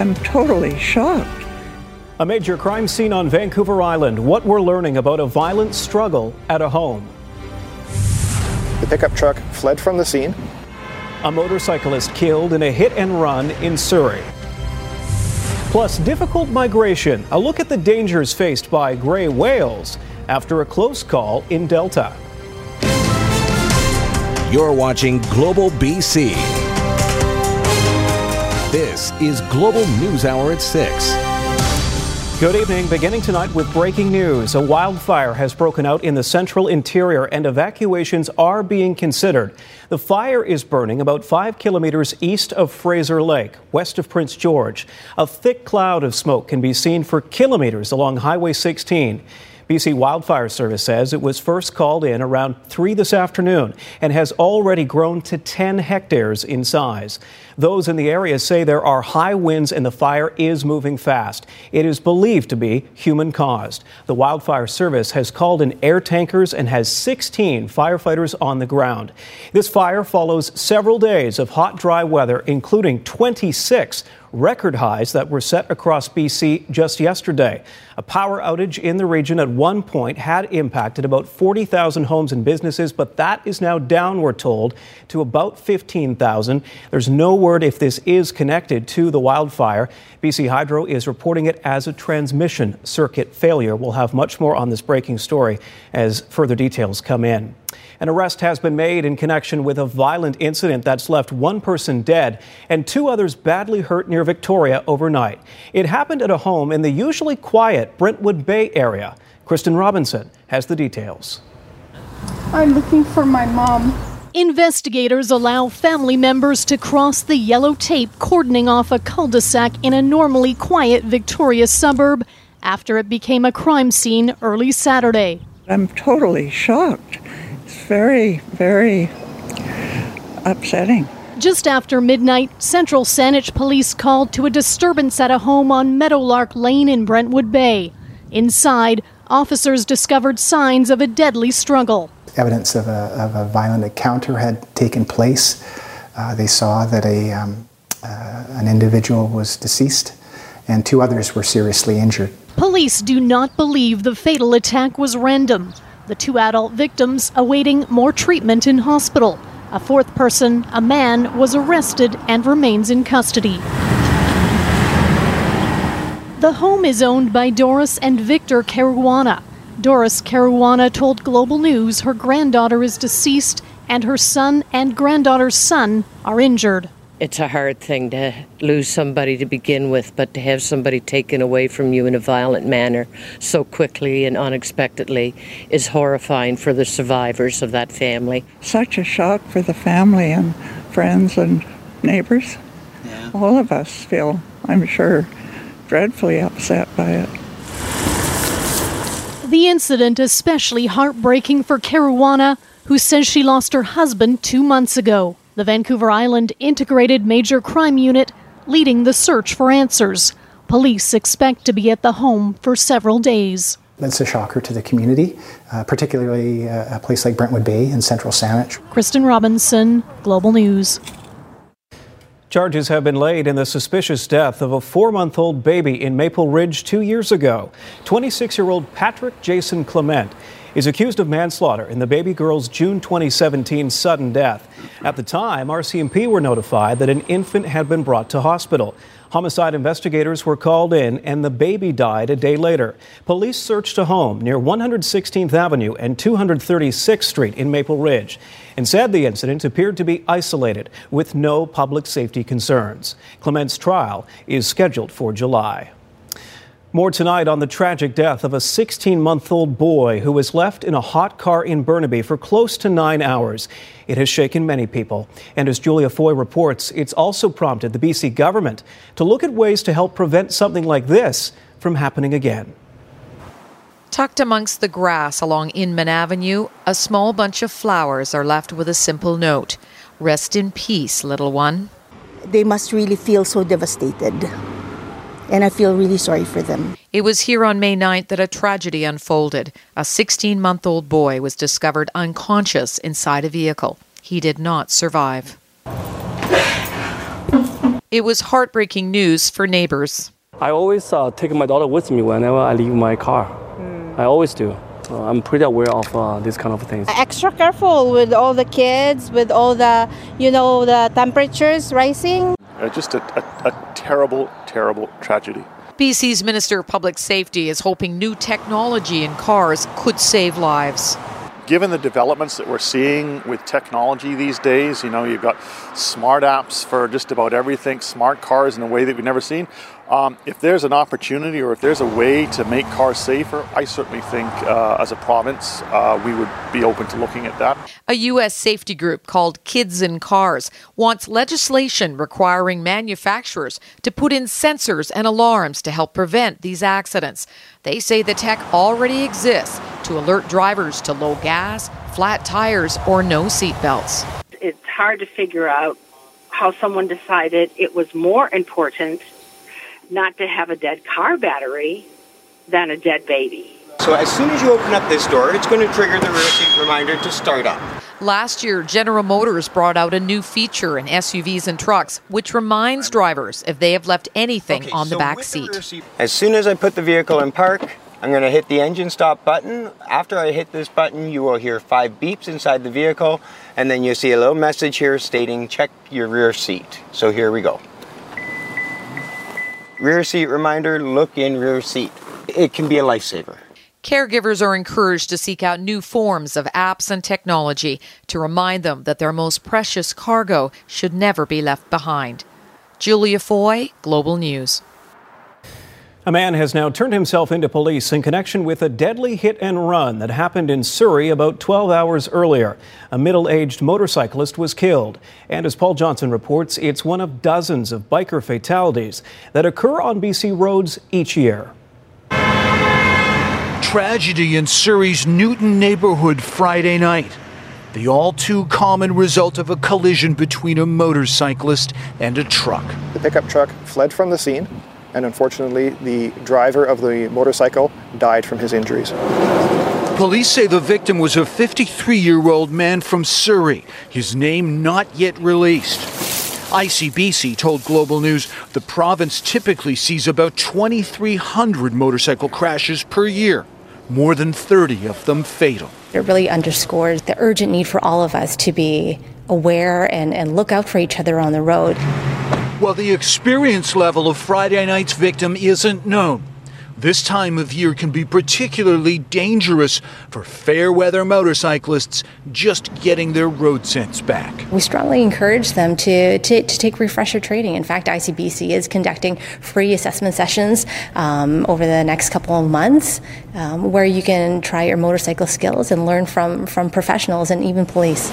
I'm totally shocked. A major crime scene on Vancouver Island. What we're learning about a violent struggle at a home. The pickup truck fled from the scene. A motorcyclist killed in a hit and run in Surrey. Plus, difficult migration. A look at the dangers faced by gray whales after a close call in Delta. You're watching Global BC. This is Global News Hour at 6. Good evening. Beginning tonight with breaking news. A wildfire has broken out in the central interior and evacuations are being considered. The fire is burning about five kilometers east of Fraser Lake, west of Prince George. A thick cloud of smoke can be seen for kilometers along Highway 16. BC Wildfire Service says it was first called in around 3 this afternoon and has already grown to 10 hectares in size. Those in the area say there are high winds and the fire is moving fast. It is believed to be human caused. The Wildfire Service has called in air tankers and has 16 firefighters on the ground. This fire follows several days of hot, dry weather, including 26 record highs that were set across BC just yesterday. A power outage in the region at one point had impacted about 40,000 homes and businesses, but that is now down, we're told, to about 15,000. There's no word if this is connected to the wildfire. BC Hydro is reporting it as a transmission circuit failure. We'll have much more on this breaking story as further details come in. An arrest has been made in connection with a violent incident that's left one person dead and two others badly hurt near Victoria overnight. It happened at a home in the usually quiet Brentwood Bay area. Kristen Robinson has the details. I'm looking for my mom. Investigators allow family members to cross the yellow tape cordoning off a cul de sac in a normally quiet Victoria suburb after it became a crime scene early Saturday. I'm totally shocked. It's very, very upsetting. Just after midnight, Central Saanich police called to a disturbance at a home on Meadowlark Lane in Brentwood Bay. Inside, officers discovered signs of a deadly struggle. Evidence of a, of a violent encounter had taken place. Uh, they saw that a, um, uh, an individual was deceased and two others were seriously injured. Police do not believe the fatal attack was random. The two adult victims awaiting more treatment in hospital. A fourth person, a man, was arrested and remains in custody. The home is owned by Doris and Victor Caruana. Doris Caruana told Global News her granddaughter is deceased and her son and granddaughter's son are injured. It's a hard thing to lose somebody to begin with, but to have somebody taken away from you in a violent manner so quickly and unexpectedly is horrifying for the survivors of that family. Such a shock for the family and friends and neighbors. Yeah. All of us feel, I'm sure, dreadfully upset by it. The incident especially heartbreaking for Caruana, who says she lost her husband two months ago. The Vancouver Island Integrated Major Crime Unit leading the search for answers. Police expect to be at the home for several days. It's a shocker to the community, uh, particularly uh, a place like Brentwood Bay in central Saanich. Kristen Robinson, Global News. Charges have been laid in the suspicious death of a four month old baby in Maple Ridge two years ago. 26 year old Patrick Jason Clement is accused of manslaughter in the baby girl's June 2017 sudden death. At the time, RCMP were notified that an infant had been brought to hospital. Homicide investigators were called in and the baby died a day later. Police searched a home near 116th Avenue and 236th Street in Maple Ridge and said the incident appeared to be isolated with no public safety concerns. Clement's trial is scheduled for July. More tonight on the tragic death of a 16 month old boy who was left in a hot car in Burnaby for close to nine hours. It has shaken many people. And as Julia Foy reports, it's also prompted the BC government to look at ways to help prevent something like this from happening again. Tucked amongst the grass along Inman Avenue, a small bunch of flowers are left with a simple note Rest in peace, little one. They must really feel so devastated and I feel really sorry for them. It was here on May 9th that a tragedy unfolded. A 16 month old boy was discovered unconscious inside a vehicle. He did not survive. It was heartbreaking news for neighbors. I always uh, take my daughter with me whenever I leave my car. Mm. I always do. Uh, I'm pretty aware of uh, these kind of things. Extra careful with all the kids, with all the, you know, the temperatures rising. Uh, just a, a, a terrible, terrible tragedy. BC's Minister of Public Safety is hoping new technology in cars could save lives. Given the developments that we're seeing with technology these days, you know, you've got smart apps for just about everything, smart cars in a way that we've never seen. Um, if there's an opportunity or if there's a way to make cars safer, I certainly think uh, as a province uh, we would be open to looking at that. A U.S. safety group called Kids and Cars wants legislation requiring manufacturers to put in sensors and alarms to help prevent these accidents. They say the tech already exists to alert drivers to low gas, flat tires, or no seatbelts. It's hard to figure out how someone decided it was more important not to have a dead car battery than a dead baby. So as soon as you open up this door, it's going to trigger the rear seat reminder to start up. Last year, General Motors brought out a new feature in SUVs and trucks, which reminds drivers if they have left anything okay, on the so back seat. The as soon as I put the vehicle in park, I'm going to hit the engine stop button. After I hit this button, you will hear five beeps inside the vehicle, and then you'll see a little message here stating check your rear seat. So here we go. Rear seat reminder, look in rear seat. It can be a lifesaver. Caregivers are encouraged to seek out new forms of apps and technology to remind them that their most precious cargo should never be left behind. Julia Foy, Global News. A man has now turned himself into police in connection with a deadly hit and run that happened in Surrey about 12 hours earlier. A middle aged motorcyclist was killed. And as Paul Johnson reports, it's one of dozens of biker fatalities that occur on BC roads each year. Tragedy in Surrey's Newton neighborhood Friday night. The all too common result of a collision between a motorcyclist and a truck. The pickup truck fled from the scene and unfortunately, the driver of the motorcycle died from his injuries. Police say the victim was a 53 year old man from Surrey, his name not yet released. ICBC told Global News the province typically sees about 2,300 motorcycle crashes per year, more than 30 of them fatal. It really underscores the urgent need for all of us to be aware and, and look out for each other on the road. Well, the experience level of Friday night's victim isn't known. This time of year can be particularly dangerous for fair weather motorcyclists just getting their road sense back. We strongly encourage them to, to, to take refresher training. In fact, ICBC is conducting free assessment sessions um, over the next couple of months um, where you can try your motorcycle skills and learn from, from professionals and even police.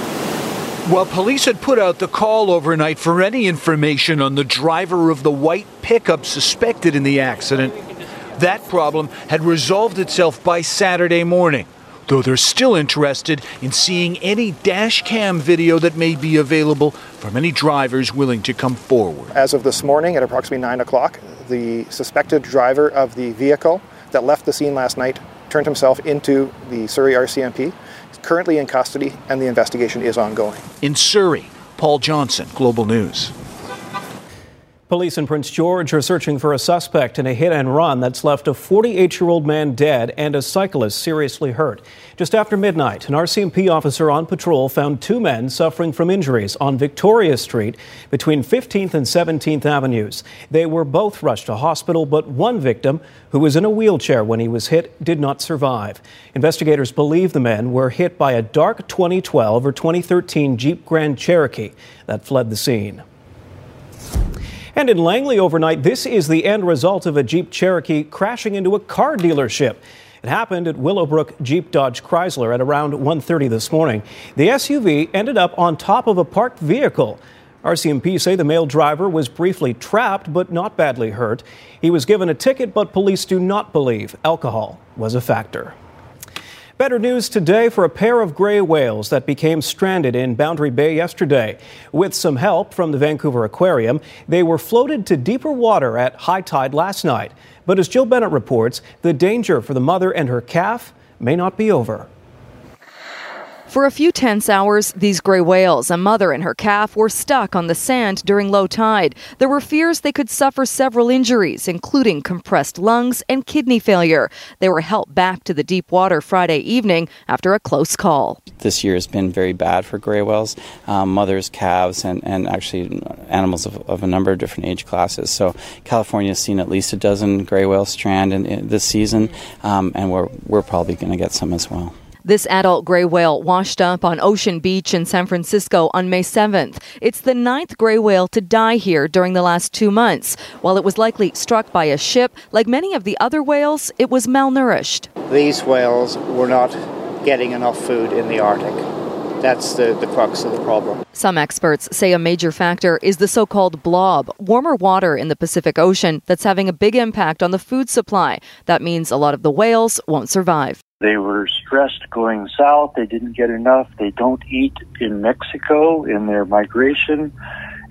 While police had put out the call overnight for any information on the driver of the white pickup suspected in the accident, that problem had resolved itself by Saturday morning, though they're still interested in seeing any dash cam video that may be available from any drivers willing to come forward. As of this morning at approximately 9 o'clock, the suspected driver of the vehicle that left the scene last night turned himself into the Surrey RCMP currently in custody, and the investigation is ongoing. In Surrey, Paul Johnson, Global News. Police in Prince George are searching for a suspect in a hit and run that's left a 48 year old man dead and a cyclist seriously hurt. Just after midnight, an RCMP officer on patrol found two men suffering from injuries on Victoria Street between 15th and 17th Avenues. They were both rushed to hospital, but one victim, who was in a wheelchair when he was hit, did not survive. Investigators believe the men were hit by a dark 2012 or 2013 Jeep Grand Cherokee that fled the scene. And in Langley overnight, this is the end result of a Jeep Cherokee crashing into a car dealership. It happened at Willowbrook Jeep Dodge Chrysler at around 1:30 this morning. The SUV ended up on top of a parked vehicle. RCMP say the male driver was briefly trapped but not badly hurt. He was given a ticket, but police do not believe alcohol was a factor. Better news today for a pair of gray whales that became stranded in Boundary Bay yesterday. With some help from the Vancouver Aquarium, they were floated to deeper water at high tide last night. But as Jill Bennett reports, the danger for the mother and her calf may not be over. For a few tense hours, these gray whales, a mother and her calf, were stuck on the sand during low tide. There were fears they could suffer several injuries, including compressed lungs and kidney failure. They were helped back to the deep water Friday evening after a close call. This year has been very bad for gray whales, um, mothers, calves, and, and actually animals of, of, a number of different age classes. So California has seen at least a dozen gray whales strand in, in this season, um, and we're, we're probably going to get some as well. This adult gray whale washed up on Ocean Beach in San Francisco on May 7th. It's the ninth gray whale to die here during the last two months. While it was likely struck by a ship, like many of the other whales, it was malnourished. These whales were not getting enough food in the Arctic. That's the, the crux of the problem. Some experts say a major factor is the so called blob, warmer water in the Pacific Ocean that's having a big impact on the food supply. That means a lot of the whales won't survive. They were stressed going south. They didn't get enough. They don't eat in Mexico in their migration.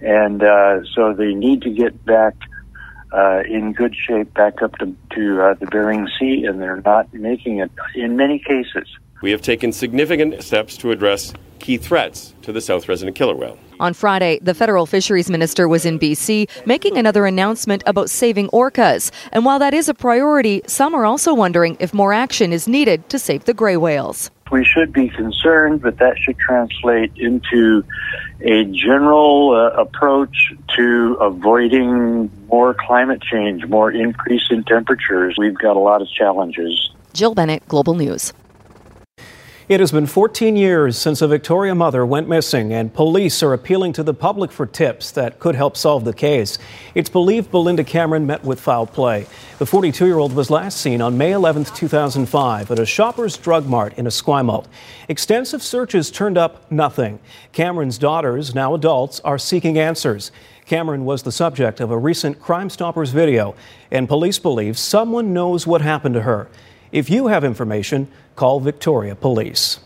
And uh, so they need to get back uh, in good shape back up to, to uh, the Bering Sea, and they're not making it in many cases. We have taken significant steps to address key threats to the south resident killer whale. On Friday, the federal fisheries minister was in BC making another announcement about saving orcas. And while that is a priority, some are also wondering if more action is needed to save the gray whales. We should be concerned, but that should translate into a general uh, approach to avoiding more climate change, more increase in temperatures. We've got a lot of challenges. Jill Bennett, Global News. It has been 14 years since a Victoria mother went missing, and police are appealing to the public for tips that could help solve the case. It's believed Belinda Cameron met with foul play. The 42 year old was last seen on May 11, 2005, at a shopper's drug mart in Esquimalt. Extensive searches turned up nothing. Cameron's daughters, now adults, are seeking answers. Cameron was the subject of a recent Crime Stoppers video, and police believe someone knows what happened to her. If you have information, call Victoria Police.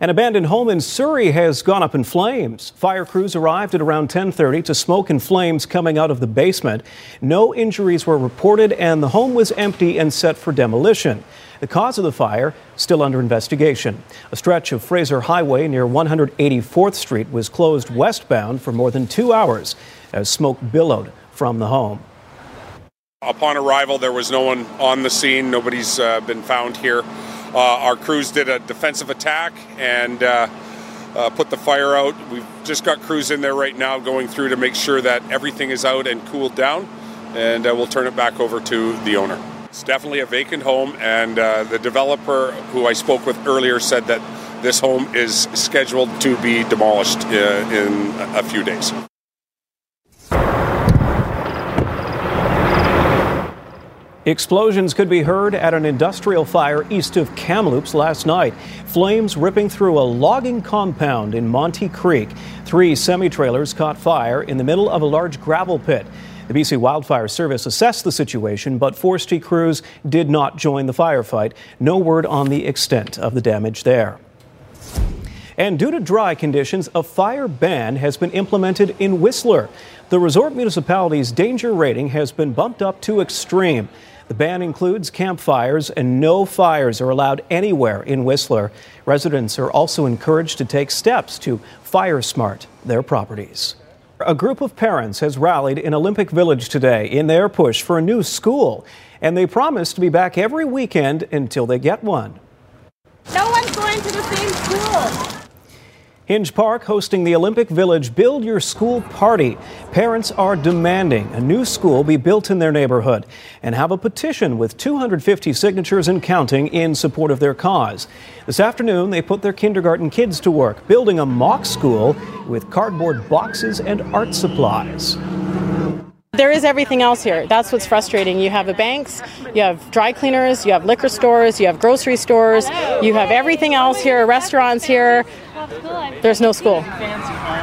An abandoned home in Surrey has gone up in flames. Fire crews arrived at around 10:30 to smoke and flames coming out of the basement. No injuries were reported and the home was empty and set for demolition. The cause of the fire still under investigation. A stretch of Fraser Highway near 184th Street was closed westbound for more than 2 hours as smoke billowed from the home. Upon arrival, there was no one on the scene. Nobody's uh, been found here. Uh, our crews did a defensive attack and uh, uh, put the fire out. We've just got crews in there right now going through to make sure that everything is out and cooled down, and uh, we'll turn it back over to the owner. It's definitely a vacant home, and uh, the developer who I spoke with earlier said that this home is scheduled to be demolished in a few days. Explosions could be heard at an industrial fire east of Kamloops last night. Flames ripping through a logging compound in Monte Creek. Three semi trailers caught fire in the middle of a large gravel pit. The BC Wildfire Service assessed the situation, but forestry crews did not join the firefight. No word on the extent of the damage there. And due to dry conditions, a fire ban has been implemented in Whistler. The resort municipality's danger rating has been bumped up to extreme. The ban includes campfires, and no fires are allowed anywhere in Whistler. Residents are also encouraged to take steps to fire smart their properties. A group of parents has rallied in Olympic Village today in their push for a new school, and they promise to be back every weekend until they get one. No one's going to the same school. Hinge Park hosting the Olympic Village Build Your School Party. Parents are demanding a new school be built in their neighborhood and have a petition with 250 signatures and counting in support of their cause. This afternoon, they put their kindergarten kids to work building a mock school with cardboard boxes and art supplies. There is everything else here. That's what's frustrating. You have the banks, you have dry cleaners, you have liquor stores, you have grocery stores, you have everything else here, restaurants here. There's no school.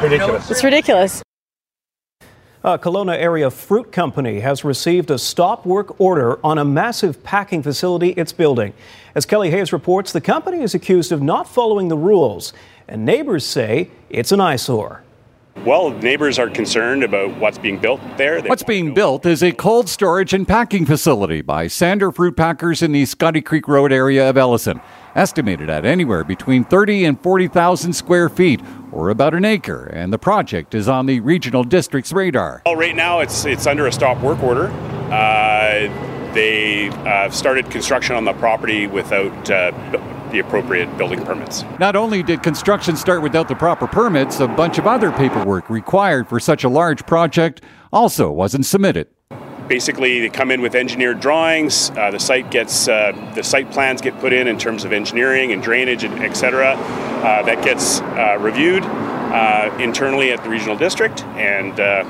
Ridiculous. It's ridiculous. A Kelowna area fruit company has received a stop work order on a massive packing facility it's building. As Kelly Hayes reports, the company is accused of not following the rules, and neighbors say it's an eyesore. Well, neighbors are concerned about what's being built there. They What's being built is a cold storage and packing facility by Sandher Fruit Packers in the Scotty Creek Road area of Ellison, estimated at anywhere between 30 and 40,000 square feet, or about an acre, and the project is on the regional district's radar. Well, right now it's it's under a stop work order. Uh, they uh, started construction on the property without uh, the appropriate building permits. Not only did construction start without the proper permits, a bunch of other paperwork required for such a large project also wasn't submitted. Basically, they come in with engineered drawings. Uh, the site gets uh, the site plans get put in in terms of engineering and drainage, and et cetera. Uh, that gets uh, reviewed uh, internally at the regional district and uh,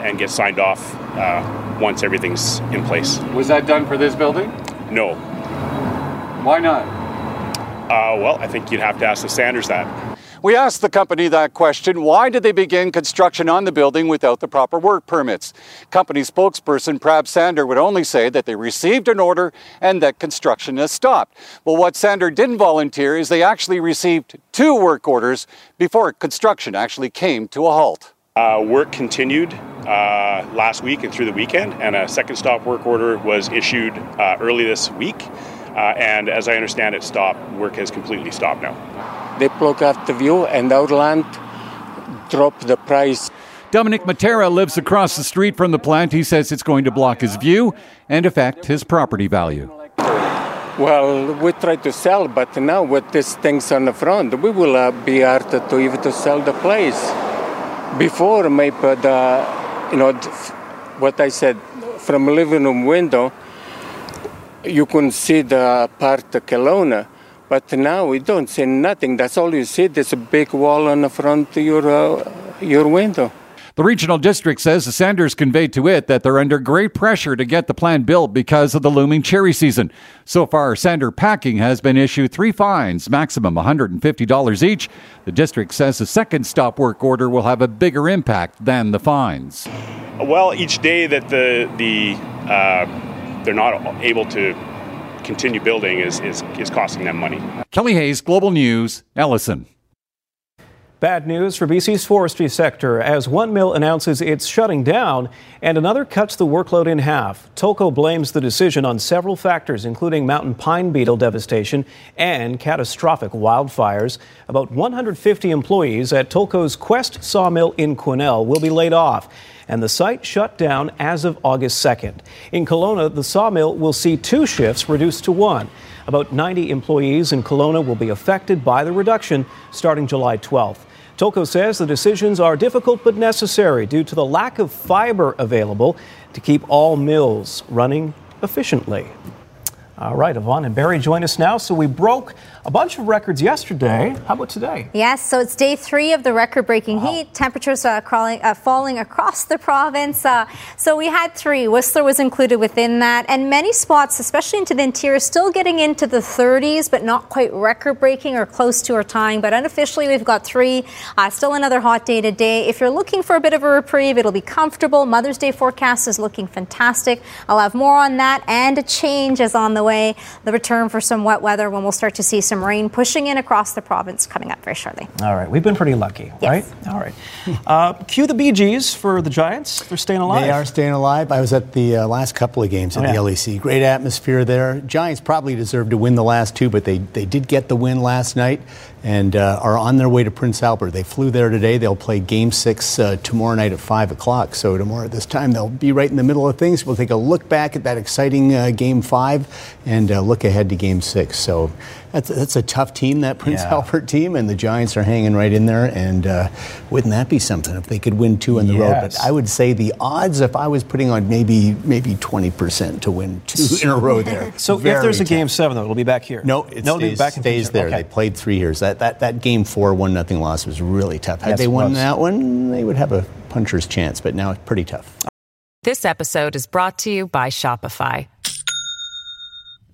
and gets signed off once everything's in place. Was that done for this building? No. Why not? Uh, well, I think you'd have to ask the Sandhers that. We asked the company that question why did they begin construction on the building without the proper work permits? Company spokesperson Prab Sandher would only say that they received an order and that construction has stopped. Well, what Sandher didn't volunteer is they actually received two work orders before construction actually came to a halt. Uh, work continued uh, last week and through the weekend, and a second stop work order was issued uh, early this week. Uh, and as I understand it, stop Work has completely stopped now. They block out the view and our land drop the price. Dominic Matera lives across the street from the plant. He says it's going to block his view and affect his property value. Well, we try to sell, but now with these things on the front, we will uh, be hard to even to sell the place. Before, maybe the, you know, what I said, from living room window, you can see the part of Kelowna, but now we don't see nothing. That's all you see. There's a big wall on the front of your, uh, your window. The regional district says the Sandhers conveyed to it that they're under great pressure to get the plant built because of the looming cherry season. So far, Sandher Packing has been issued three fines, maximum $150 each. The district says the second stop work order will have a bigger impact than the fines. Well, each day that the the uh, they're not able to continue building is, is, is costing them money. Kelly Hayes, Global News, Ellison. Bad news for BC's forestry sector as one mill announces it's shutting down and another cuts the workload in half. Tolko blames the decision on several factors, including mountain pine beetle devastation and catastrophic wildfires. About 150 employees at Tolko's Quest sawmill in Quesnel will be laid off and the site shut down as of August 2nd. In Kelowna, the sawmill will see two shifts reduced to one. About 90 employees in Kelowna will be affected by the reduction starting July 12th. Tolko says the decisions are difficult but necessary due to the lack of fiber available to keep all mills running efficiently. All right, Yvonne and Barry join us now. So we broke a bunch of records yesterday. How about today? Yes, so it's day three of the record-breaking wow. heat. Temperatures are crawling, uh, falling across the province. Uh, so we had three. Whistler was included within that, and many spots, especially into the interior, still getting into the 30s, but not quite record-breaking or close to our time. But unofficially, we've got three. Uh, still another hot day today. If you're looking for a bit of a reprieve, it'll be comfortable. Mother's Day forecast is looking fantastic. I'll have more on that, and a change is on the way. The return for some wet weather when we'll start to see some rain pushing in across the province coming up very shortly. All right, we've been pretty lucky, yes. right? All right. Uh, cue the Bee Gees for the Giants. They're staying alive. They are staying alive. I was at the uh, last couple of games at oh, yeah. the LEC. Great atmosphere there. Giants probably deserved to win the last two, but they, they did get the win last night and uh, are on their way to Prince Albert. They flew there today. They'll play Game Six uh, tomorrow night at five o'clock. So tomorrow at this time they'll be right in the middle of things. We'll take a look back at that exciting uh, Game Five and uh, look ahead to Game Six. So that's that's a tough team, that Prince yeah. Albert team, and the Giants are hanging right in there. And uh, wouldn't that be something if they could win two in the yes. row? But I would say the odds, if I was putting on maybe maybe twenty percent to win two in a row there. so if there's a tough. Game Seven, though, it'll be back here. No, it no, stays, back stays there. Okay. They played three years. That that that game four one nothing loss was really tough. Had yes, they won that one, they would have a puncher's chance. But now it's pretty tough. This episode is brought to you by Shopify.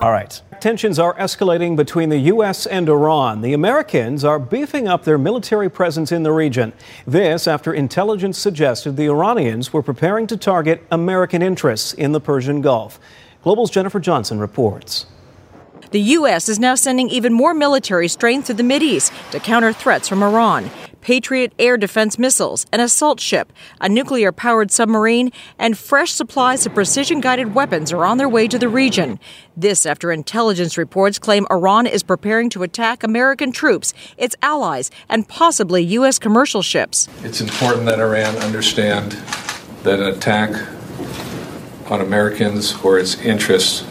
All right. Tensions are escalating between the U.S. and Iran. The Americans are beefing up their military presence in the region. This after intelligence suggested the Iranians were preparing to target American interests in the Persian Gulf. Global's Jennifer Johnson reports. The U.S. is now sending even more military strength to the Mideast to counter threats from Iran. Patriot air defense missiles, an assault ship, a nuclear powered submarine, and fresh supplies of precision guided weapons are on their way to the region. This after intelligence reports claim Iran is preparing to attack American troops, its allies, and possibly U.S. commercial ships. It's important that Iran understand that an attack on Americans or its interests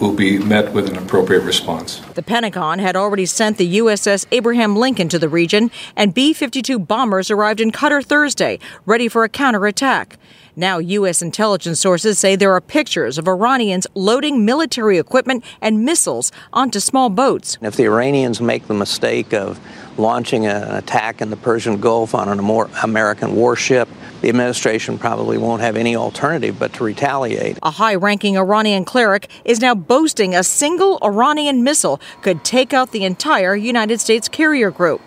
will be met with an appropriate response. The Pentagon had already sent the USS Abraham Lincoln to the region, and B 52 bombers arrived in Qatar Thursday, ready for a counterattack. Now, U.S. intelligence sources say there are pictures of Iranians loading military equipment and missiles onto small boats. If the Iranians make the mistake of launching an attack in the Persian Gulf on an American warship, the administration probably won't have any alternative but to retaliate. A high ranking Iranian cleric is now boasting a single Iranian missile could take out the entire United States carrier group.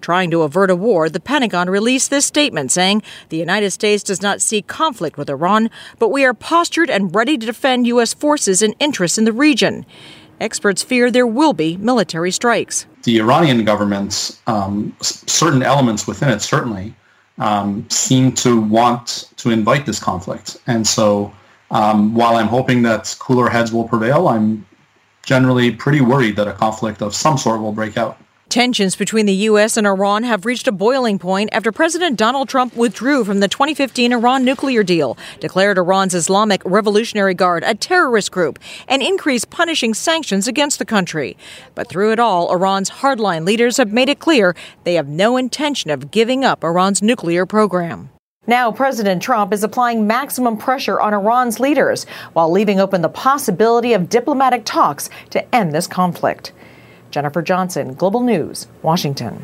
Trying to avert a war, the Pentagon released this statement saying the United States does not seek conflict with Iran, but we are postured and ready to defend U.S. forces and interests in the region. Experts fear there will be military strikes. The Iranian government, um, certain elements within it certainly, um, seem to want to invite this conflict. And so um, while I'm hoping that cooler heads will prevail, I'm generally pretty worried that a conflict of some sort will break out. Tensions between the U.S. and Iran have reached a boiling point after President Donald Trump withdrew from the 2015 Iran nuclear deal, declared Iran's Islamic Revolutionary Guard a terrorist group, and increased punishing sanctions against the country. But through it all, Iran's hardline leaders have made it clear they have no intention of giving up Iran's nuclear program. Now, President Trump is applying maximum pressure on Iran's leaders while leaving open the possibility of diplomatic talks to end this conflict. Jennifer Johnson, Global News, Washington.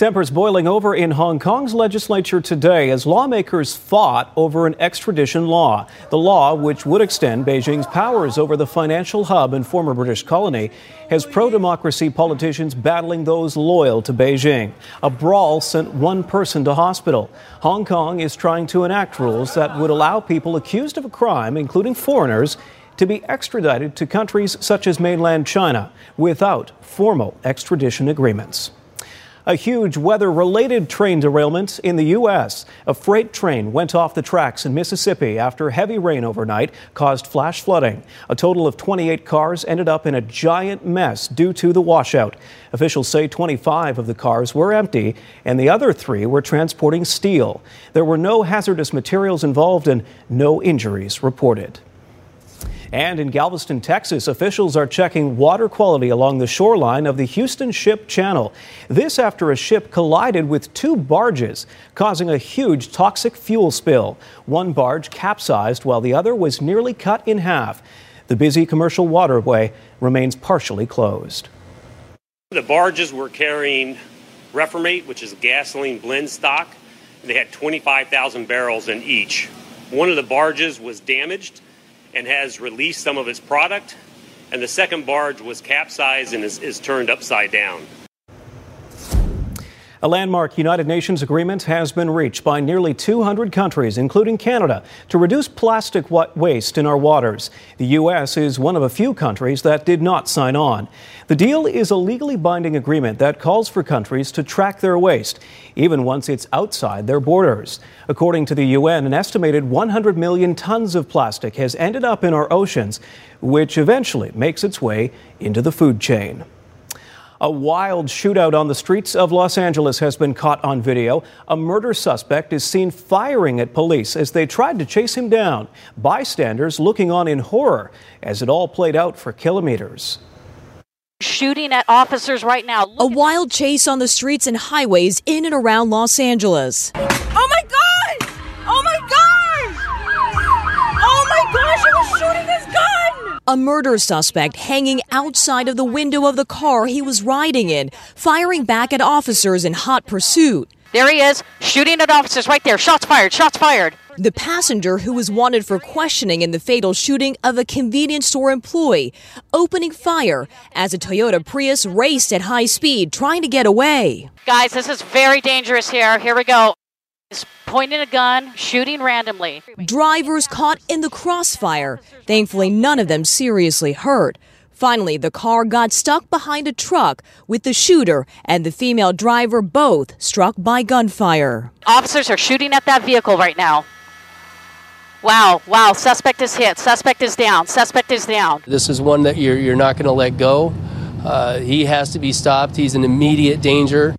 Tempers boiling over in Hong Kong's legislature today as lawmakers fought over an extradition law. The law, which would extend Beijing's powers over the financial hub and former British colony, has pro democracy politicians battling those loyal to Beijing. A brawl sent one person to hospital. Hong Kong is trying to enact rules that would allow people accused of a crime, including foreigners, to be extradited to countries such as mainland China without formal extradition agreements. A huge weather related train derailment in the U.S. A freight train went off the tracks in Mississippi after heavy rain overnight caused flash flooding. A total of 28 cars ended up in a giant mess due to the washout. Officials say 25 of the cars were empty and the other three were transporting steel. There were no hazardous materials involved and no injuries reported. And in Galveston, Texas, officials are checking water quality along the shoreline of the Houston Ship Channel. This after a ship collided with two barges, causing a huge toxic fuel spill. One barge capsized while the other was nearly cut in half. The busy commercial waterway remains partially closed. The barges were carrying Reformate, which is gasoline blend stock. They had 25,000 barrels in each. One of the barges was damaged and has released some of its product, and the second barge was capsized and is, is turned upside down. A landmark United Nations agreement has been reached by nearly 200 countries, including Canada, to reduce plastic waste in our waters. The U.S. is one of a few countries that did not sign on. The deal is a legally binding agreement that calls for countries to track their waste, even once it's outside their borders. According to the UN, an estimated 100 million tons of plastic has ended up in our oceans, which eventually makes its way into the food chain. A wild shootout on the streets of Los Angeles has been caught on video. A murder suspect is seen firing at police as they tried to chase him down. Bystanders looking on in horror as it all played out for kilometers shooting at officers right now. Look a wild chase on the streets and highways in and around Los Angeles. A murder suspect hanging outside of the window of the car he was riding in, firing back at officers in hot pursuit. There he is, shooting at officers right there. Shots fired, shots fired. The passenger who was wanted for questioning in the fatal shooting of a convenience store employee, opening fire as a Toyota Prius raced at high speed, trying to get away. Guys, this is very dangerous here. Here we go. He's pointing a gun, shooting randomly. Drivers caught in the crossfire. Thankfully, none of them seriously hurt. Finally, the car got stuck behind a truck with the shooter and the female driver both struck by gunfire. Officers are shooting at that vehicle right now. Wow, wow, suspect is hit, suspect is down, suspect is down. This is one that you're, you're not going to let go. Uh, he has to be stopped. He's in immediate danger.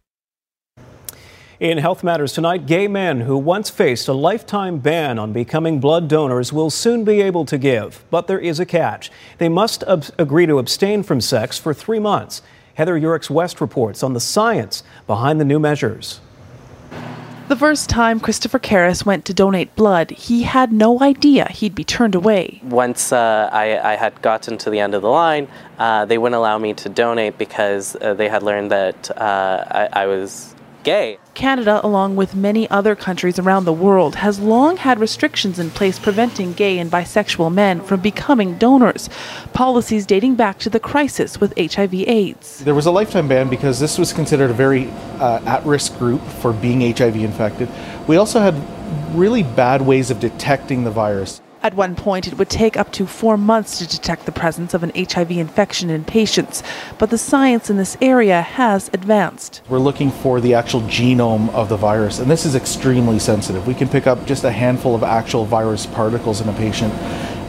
In Health Matters tonight, gay men who once faced a lifetime ban on becoming blood donors will soon be able to give. But there is a catch. They must ab- agree to abstain from sex for three months. Heather Yourex West reports on the science behind the new measures. The first time Christopher Karras went to donate blood, he had no idea he'd be turned away. Once uh, I, I, had gotten to the end of the line, uh, they wouldn't allow me to donate because uh, they had learned that uh, I, I was gay. Canada, along with many other countries around the world, has long had restrictions in place preventing gay and bisexual men from becoming donors. Policies dating back to the crisis with HIV/AIDS. There was a lifetime ban because this was considered a very uh, at-risk group for being HIV infected. We also had really bad ways of detecting the virus. At one point, it would take up to four months to detect the presence of an HIV infection in patients, but the science in this area has advanced. We're looking for the actual genome of the virus, and this is extremely sensitive. We can pick up just a handful of actual virus particles in a patient,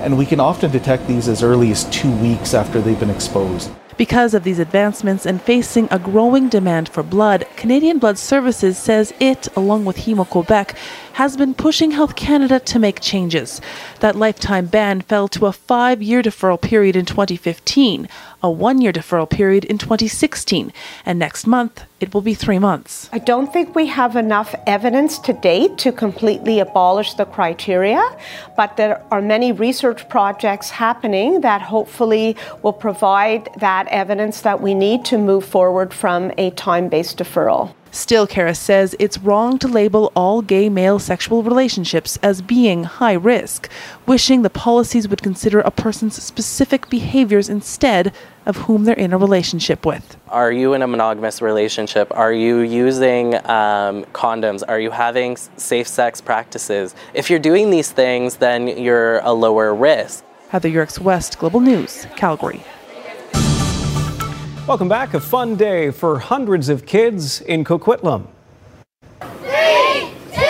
and we can often detect these as early as two weeks after they've been exposed. Because of these advancements and facing a growing demand for blood, Canadian Blood Services says it, along with Héma-Québec, has been pushing Health Canada to make changes. That lifetime ban fell to a five year deferral period in 2015, a one year deferral period in 2016, and next month it will be three months. I don't think we have enough evidence to date to completely abolish the criteria, but there are many research projects happening that hopefully will provide that evidence that we need to move forward from a time based deferral. Still, Karras says it's wrong to label all gay male sexual relationships as being high risk, wishing the policies would consider a person's specific behaviors instead of whom they're in a relationship with. Are you in a monogamous relationship? Are you using um, condoms? Are you having safe sex practices? If you're doing these things, then you're a lower risk. Heather Yourex West, Global News, Calgary. Welcome back. A fun day for hundreds of kids in Coquitlam. Three, two,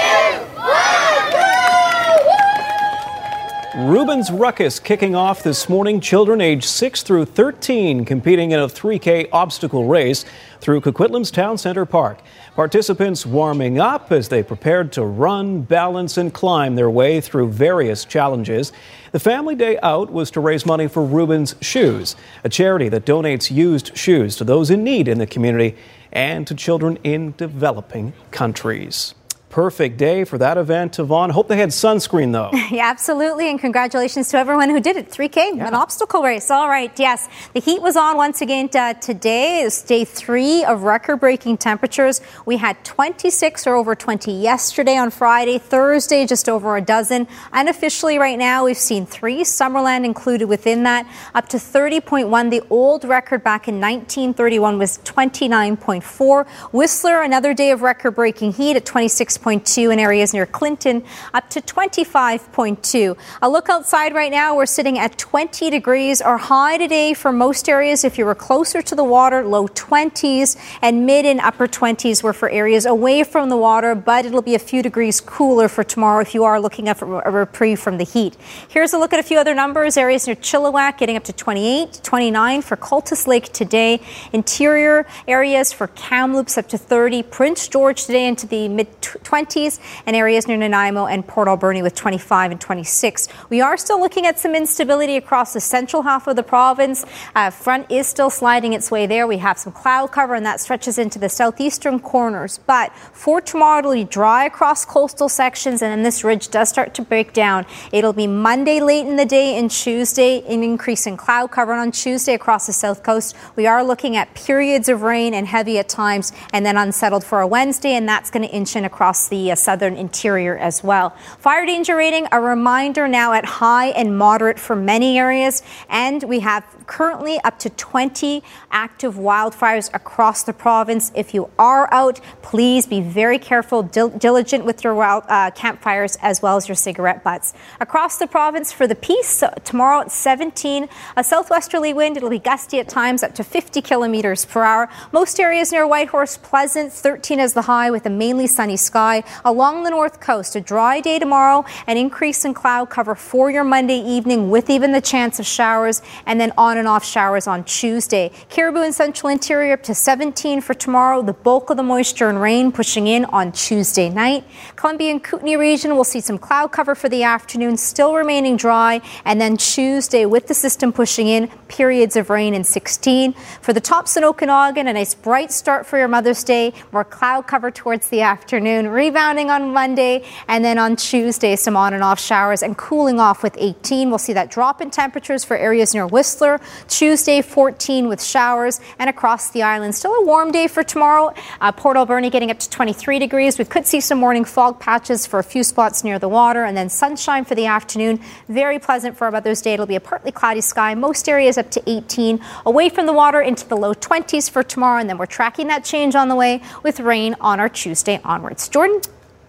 one, Rubens Ruckus kicking off this morning. Children aged 6 through 13 competing in a 3K obstacle race through Coquitlam's Town Center Park. Participants warming up as they prepared to run, balance, and climb their way through various challenges. The family day out was to raise money for Rubens Shoes, a charity that donates used shoes to those in need in the community and to children in developing countries perfect day for that event, Yvonne. Hope they had sunscreen, though. yeah, absolutely. And congratulations to everyone who did it. 3K, yeah. an obstacle race. All right, yes. The heat was on once again uh, today. It's day three of record breaking temperatures. We had 26 or over 20 yesterday on Friday, Thursday, just over a dozen. Unofficially, right now, we've seen three, Summerland included within that, up to 30.1. The old record back in 1931 was 29.4. Whistler, another day of record breaking heat at 26. 26.2 in areas near Clinton, up to 25.2. A look outside right now, we're sitting at 20 degrees. Our high today for most areas, if you were closer to the water, low 20s, and mid and upper 20s were for areas away from the water, but it'll be a few degrees cooler for tomorrow if you are looking at a reprieve from the heat. Here's a look at a few other numbers. Areas near Chilliwack getting up to 28, 29 for Cultus Lake today. Interior areas for Kamloops up to 30. Prince George today into the mid 20s, and areas near Nanaimo and Port Alberni with 25 and 26. We are still looking at some instability across the central half of the province. Uh, front is still sliding its way there. We have some cloud cover, and that stretches into the southeastern corners. But for tomorrow, it'll be dry across coastal sections, and then this ridge does start to break down. It'll be Monday late in the day and Tuesday, an increase in cloud cover. And on Tuesday across the south coast, we are looking at periods of rain and heavy at times, and then unsettled for a Wednesday, and that's going to inch in across the uh, southern interior as well. Fire danger rating, a reminder now at high and moderate for many areas, and we have currently up to 20 active wildfires across the province. If you are out, please be very careful, dil- diligent with your wild, uh, campfires as well as your cigarette butts. Across the province for the peace, so tomorrow at 17, a southwesterly wind. It'll be gusty at times up to 50 kilometers per hour. Most areas near Whitehorse, pleasant, 13 as the high with a mainly sunny sky. Along the north coast, a dry day tomorrow, an increase in cloud cover for your Monday evening with even the chance of showers, and then on and off showers on Tuesday. Cariboo and central interior up to 17 for tomorrow. The bulk of the moisture and rain pushing in on Tuesday night. Columbia and Kootenay region will see some cloud cover for the afternoon, still remaining dry, and then Tuesday with the system pushing in, periods of rain in 16. For the tops in Okanagan, a nice bright start for your Mother's Day. More cloud cover towards the afternoon, rebounding on Monday, and then on Tuesday, some on and off showers and cooling off with 18. We'll see that drop in temperatures for areas near Whistler. Tuesday, 14 with showers, and across the island, still a warm day for tomorrow. Uh, Port Alberni getting up to 23 degrees. We could see some morning fog patches for a few spots near the water, and then sunshine for the afternoon. Very pleasant for our Mother's Day. It'll be a partly cloudy sky. Most areas up to 18. Away from the water into the low 20s for tomorrow, and then we're tracking that change on the way with rain on our Tuesday onwards. Jordan?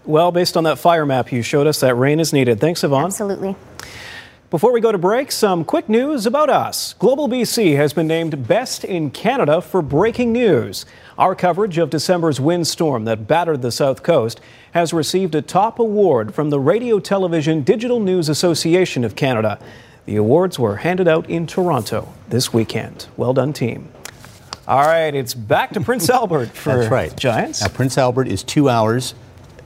Well, based on that fire map you showed us, that rain is needed. Thanks, Yvonne. Absolutely. Before we go to break, some quick news about us. Global BC has been named Best in Canada for breaking news. Our coverage of December's windstorm that battered the South Coast has received a top award from the Radio Television Digital News Association of Canada. The awards were handed out in Toronto this weekend. Well done, team. All right, it's back to Prince Albert for Giants. That's right. Giants. Now, Prince Albert is two hours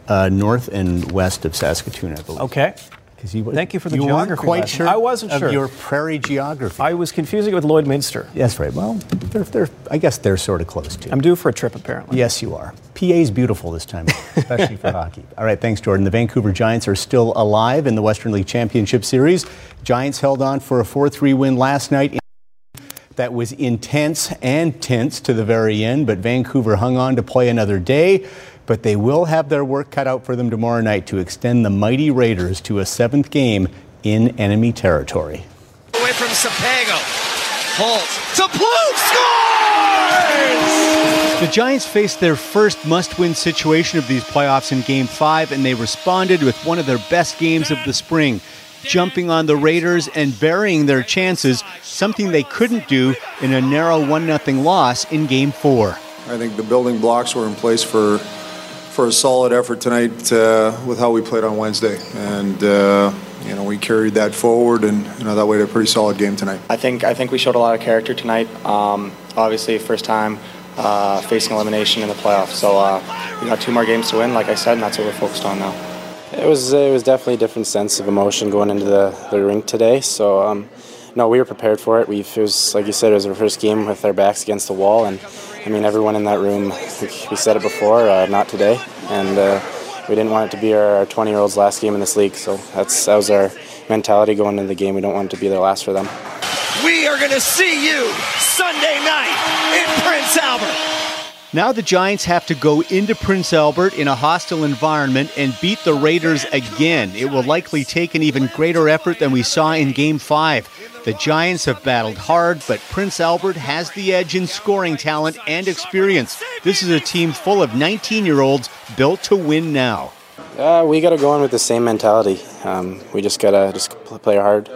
uh, north and west of Saskatoon, I believe. Okay. Because you, Thank you for the you geography quite lesson. sure I wasn't of sure. your prairie geography. I was confusing it with Lloydminster. Yes, right. Well, they're, they're, I guess they're sort of close to. I'm due for a trip, apparently. Yes, you are. PA's beautiful this time, especially for hockey. All right, thanks, Jordan. The Vancouver Giants are still alive in the Western League Championship Series. Giants held on for a 4 3 win last night. That was intense and tense to the very end, but Vancouver hung on to play another day. But they will have their work cut out for them tomorrow night to extend the mighty Raiders to a seventh game in enemy territory. Away from Sapago. Holt to Blue scores! The Giants faced their first must win situation of these playoffs in Game 5, and they responded with one of their best games of the spring, jumping on the Raiders and burying their chances, something they couldn't do in a narrow 1 0 loss in Game 4. I think the building blocks were in place for for a solid effort tonight uh, with how we played on Wednesday, and uh, you know we carried that forward, and you know that way to a pretty solid game tonight. I think I think we showed a lot of character tonight. Um, obviously, first time uh, facing elimination in the playoffs, so uh, we got two more games to win, like I said, and that's what we're focused on now. It was it was definitely a different sense of emotion going into the, the rink today. So um, no, we were prepared for it. We it was like you said, it was our first game with our backs against the wall, and I mean everyone in that room. We said it before, uh, not today, and uh, we didn't want it to be our 20 year olds' last game in this league. So that's that was our mentality going into the game. We don't want it to be their last for them. We are going to see you Sunday night in Prince Albert. Now the Giants have to go into Prince Albert in a hostile environment and beat the Raiders again. It will likely take an even greater effort than we saw in Game 5. The Giants have battled hard, but Prince Albert has the edge in scoring talent and experience. This is a team full of 19 year olds built to win now. Uh, we got to go in with the same mentality. Um, we just got to just play hard,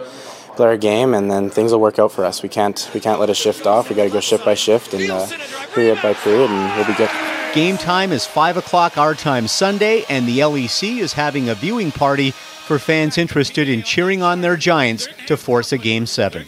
play our game, and then things will work out for us. We can't we can't let a shift off. We got to go shift by shift and uh, period by period, and we'll be good. Game time is 5 o'clock our time Sunday, and the LEC is having a viewing party for fans interested in cheering on their Giants to force a Game 7.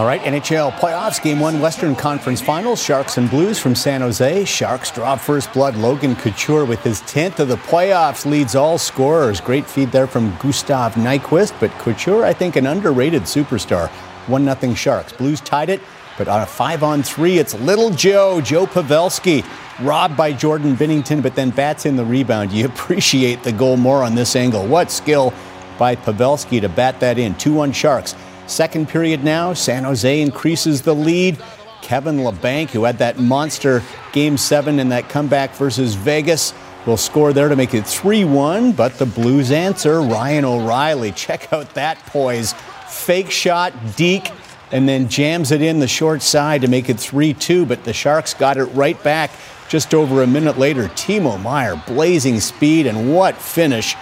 All right, NHL playoffs, game one, Western Conference Finals, Sharks and Blues from San Jose. Sharks draw first blood. Logan Couture with his 10th of the playoffs leads all scorers. Great feed there from Gustav Nyquist, but Couture, I think, an underrated superstar. 1 0 Sharks. Blues tied it, but on a 5 on 3, it's little Joe, Joe Pavelski, robbed by Jordan Binnington, but then bats in the rebound. You appreciate the goal more on this angle. What skill by Pavelski to bat that in. 2 1 Sharks. Second period now, San Jose increases the lead. Kevin Labanc, who had that monster game seven in that comeback versus Vegas, will score there to make it 3 1. But the Blues answer Ryan O'Reilly. Check out that poise. Fake shot, Deke, and then jams it in the short side to make it 3 2. But the Sharks got it right back just over a minute later. Timo Meier, blazing speed, and what finish.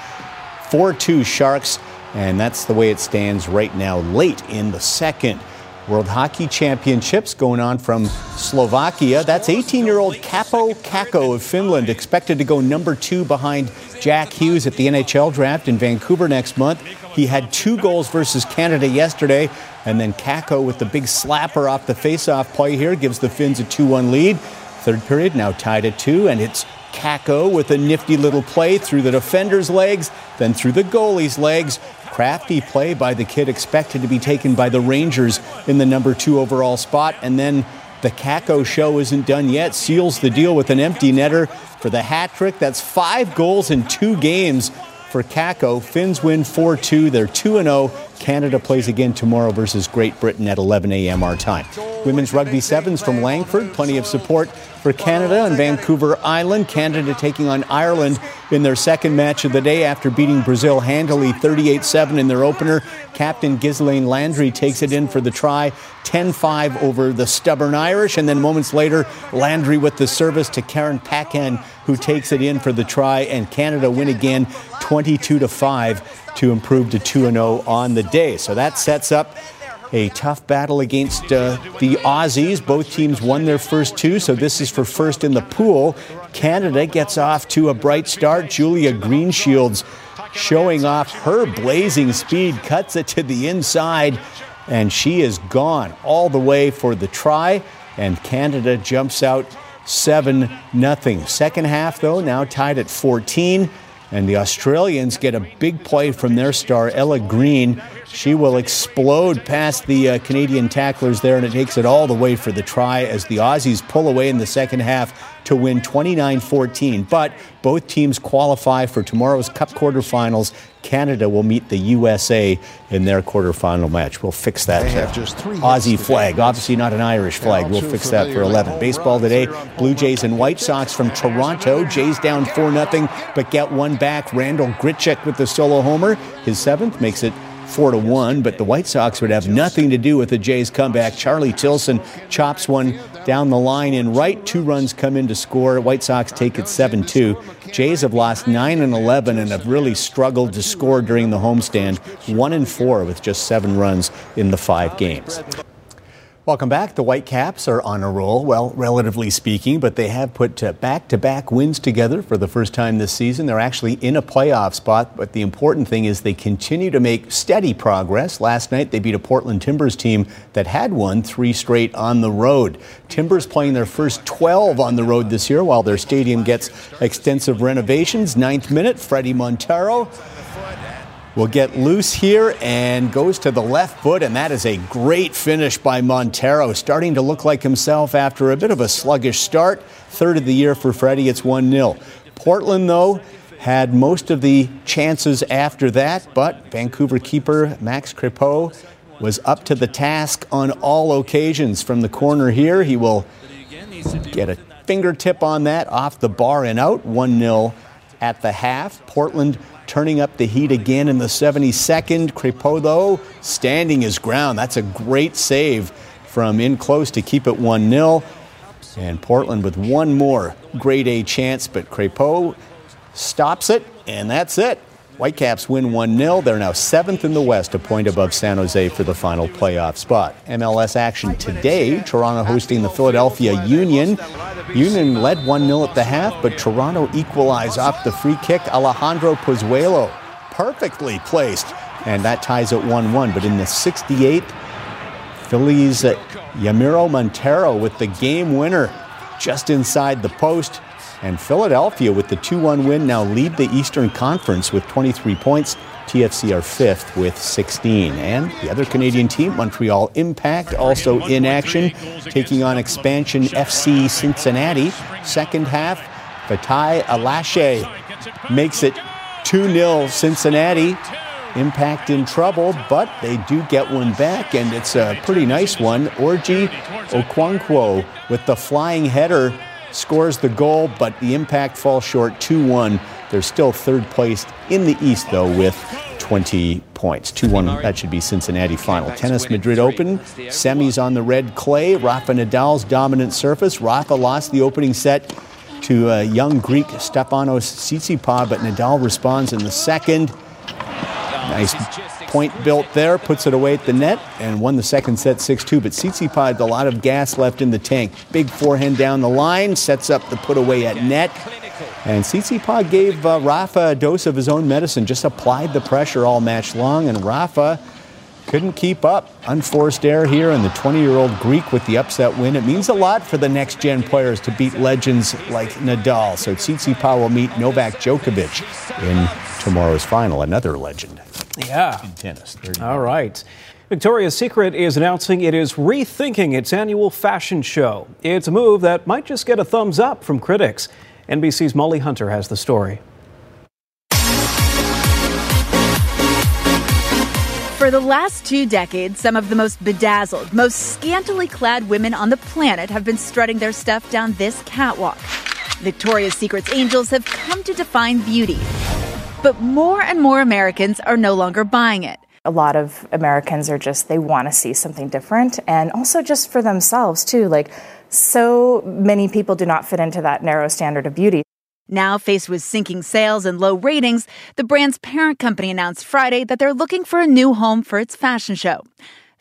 4 2 Sharks. And that's the way it stands right now, late in the second. World Hockey Championships going on from Slovakia. That's 18 year old Kaapo Kakko of Finland, expected to go number two behind Jack Hughes at the NHL draft in Vancouver next month. He had two goals versus Canada yesterday, and then Kakko with the big slapper off the faceoff play here gives the Finns a 2 1 lead. Third period now tied at two, and it's Kakko with a nifty little play through the defender's legs, then through the goalie's legs. Crafty play by the kid expected to be taken by the Rangers in the number two overall spot. And then the Kakko show isn't done yet. Seals the deal with an empty netter for the hat trick. That's five goals in two games for Kakko. Finns win 4 2. They're 2 0. Canada plays again tomorrow versus Great Britain at 11 a.m. our time. Women's Rugby Sevens from Langford. Plenty of support for Canada and Vancouver Island. Canada taking on Ireland in their second match of the day after beating Brazil handily 38 7 in their opener. Captain Ghislaine Landry takes it in for the try 10 5 over the stubborn Irish. And then moments later, Landry with the service to Karen Paquin, who takes it in for the try. And Canada win again 22 5 to improve to 2 0 on the day. So that sets up a tough battle against uh, the Aussies. Both teams won their first two, so this is for first in the pool. Canada gets off to a bright start. Julia Greenshields showing off her blazing speed, cuts it to the inside, and she is gone all the way for the try. And Canada jumps out 7 0. Second half, though, now tied at 14. And the Australians get a big play from their star, Ella Green. She will explode past the uh, Canadian tacklers there, and it takes it all the way for the try as the Aussies pull away in the second half to win 29 14. But both teams qualify for tomorrow's Cup quarterfinals. Canada will meet the USA in their quarterfinal match. We'll fix that. Aussie flag, obviously not an Irish flag. We'll fix that for 11. Baseball today, Blue Jays and White Sox from Toronto. Jays down 4 0, but get one back. Randall Grichuk with the solo homer. His seventh makes it four to one, but the White Sox would have nothing to do with the Jays' comeback. Charlie Tilson chops one down the line and right. Two runs come in to score. White Sox take it 7 2. Jays have lost 9 and 11 and have really struggled to score during the homestand. 1 and 4 with just seven runs in the five games. Welcome back. The Whitecaps are on a roll, well, relatively speaking, but they have put back to back wins together for the first time this season. They're actually in a playoff spot, but the important thing is they continue to make steady progress. Last night, they beat a Portland Timbers team that had won three straight on the road. Timbers playing their first 12 on the road this year while their stadium gets extensive renovations. Ninth minute, Fredy Montero will get loose here and goes to the left foot, and that is a great finish by Montero, starting to look like himself after a bit of a sluggish start. Third of the year for Fredy, it's 1 0. Portland, though, had most of the chances after that, but Vancouver keeper Max Crepeau was up to the task on all occasions. From the corner here, he will get a fingertip on that off the bar and out. 1 0 at the half. Portland turning up the heat again in the 72nd. Crepeau, though, standing his ground. That's a great save from in close to keep it 1 0. And Portland with one more grade A chance, but Crepeau stops it, and that's it. Whitecaps win 1 0. They're now seventh in the West, a point above San Jose for the final playoff spot. MLS action today Toronto hosting the Philadelphia Union. Union led 1 0 at the half, but Toronto equalized off the free kick. Alejandro Pozuelo perfectly placed, and that ties at 1 1. But in the 68th, Phillies uh, Jamiro Monteiro with the game winner just inside the post. And Philadelphia, with the 2 1 win, now lead the Eastern Conference with 23 points. TFC are fifth with 16. And the other Canadian team, Montreal Impact, also in action, taking on expansion FC Cincinnati. Second half, Fatai Alashe makes it 2 0 Cincinnati. Impact in trouble, but they do get one back, and it's a pretty nice one. Orji Okonkwo with the flying header scores the goal, but the impact falls short 2 1. They're still third placed in the East, though, with 20 points. 2 1, that should be Cincinnati final. Tennis Madrid Open, semis on the red clay. Rafa Nadal's dominant surface. Rafa lost the opening set to a young Greek Stefanos Tsitsipas, but Nadal responds in the second. Nice point built there, puts it away at the net, and won the second set 6 2. But Tsitsipas had a lot of gas left in the tank. Big forehand down the line, sets up the put away at net. And Tsitsipas gave uh, Rafa a dose of his own medicine, just applied the pressure all match long, and Rafa couldn't keep up. Unforced error here, and the 20 year old Greek with the upset win. It means a lot for the next gen players to beat legends like Nadal. So Tsitsipas will meet Novak Djokovic in tomorrow's final, another legend. Yeah. In tennis. All right. Victoria's Secret is announcing it is rethinking its annual fashion show. It's a move that might just get a thumbs up from critics. NBC's Molly Hunter has the story. For the last two decades, some of the most bedazzled, most scantily clad women on the planet have been strutting their stuff down this catwalk. Victoria's Secret's angels have come to define beauty. But more and more Americans are no longer buying it. A lot of Americans are just, they want to see something different and also just for themselves too. Like, so many people do not fit into that narrow standard of beauty. Now, faced with sinking sales and low ratings, the brand's parent company announced Friday that they're looking for a new home for its fashion show.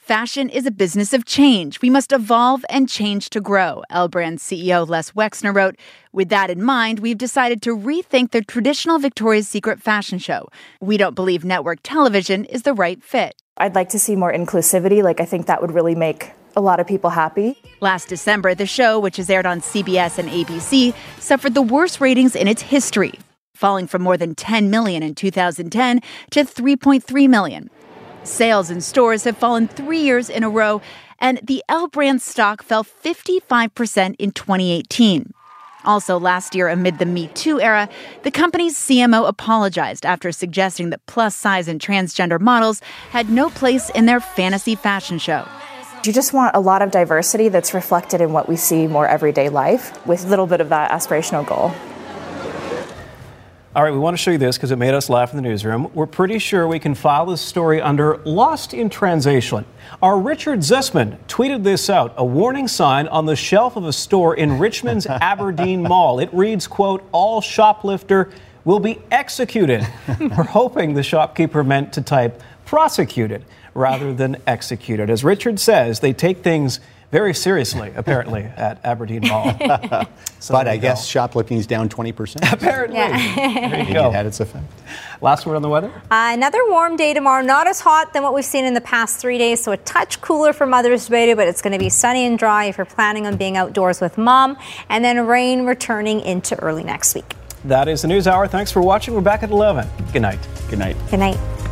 Fashion is a business of change. We must evolve and change to grow, L Brand CEO Les Wexner wrote. With that in mind, we've decided to rethink the traditional Victoria's Secret fashion show. We don't believe network television is the right fit. I'd like to see more inclusivity. Like, I think that would really make a lot of people happy. Last December, the show, which is aired on CBS and ABC, suffered the worst ratings in its history, falling from more than 10 million in 2010 to 3.3 million. Sales in stores have fallen three years in a row, and the L brand stock fell 55% in 2018. Also, last year, amid the Me Too era, the company's CMO apologized after suggesting that plus size and transgender models had no place in their fantasy fashion show. You just want a lot of diversity that's reflected in what we see more everyday life with a little bit of that aspirational goal. All right, we want to show you this because it made us laugh in the newsroom. We're pretty sure we can file this story under Lost in Translation. Our Richard Zussman tweeted this out, a warning sign on the shelf of a store in Richmond's Aberdeen Mall. It reads, quote, all shoplifter will be executed. We're hoping the shopkeeper meant to type prosecuted rather than executed. As Richard says, they take things very seriously, apparently, at Aberdeen Mall. So but I you guess go. shoplifting is down 20%. Apparently. Yeah. There you go. it had its effect. Last word on the weather? Uh, another warm day tomorrow, not as hot than what we've seen in the past three days, so a touch cooler for Mother's Day, but it's going to be sunny and dry if you're planning on being outdoors with mom, and then rain returning into early next week. That is the News Hour. Thanks for watching. We're back at 11. Good night. Good night. Good night.